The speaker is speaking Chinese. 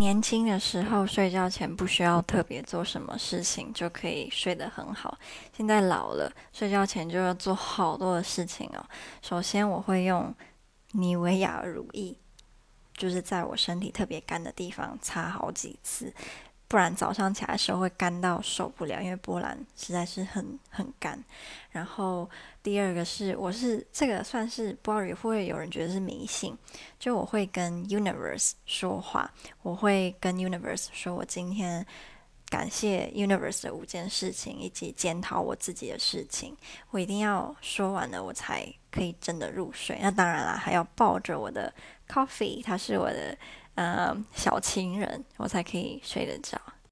年轻的时候睡觉前不需要特别做什么事情就可以睡得很好，现在老了，睡觉前就要做好多的事情哦。首先我会用妮维雅乳液，就是在我身体特别干的地方擦好几次。不然早上起来的时候会干到受不了，因为波兰实在是很很干。然后第二个是，我是这个算是不知道会不会有人觉得是迷信，就我会跟 Universe 说话，我会跟 Universe 说我今天感谢 Universe 的五件事情，以及检讨我自己的事情，我一定要说完了，我才可以真的入睡。那当然啦，还要抱着我的 coffee，他是我的。呃，小情人，我才可以睡得着。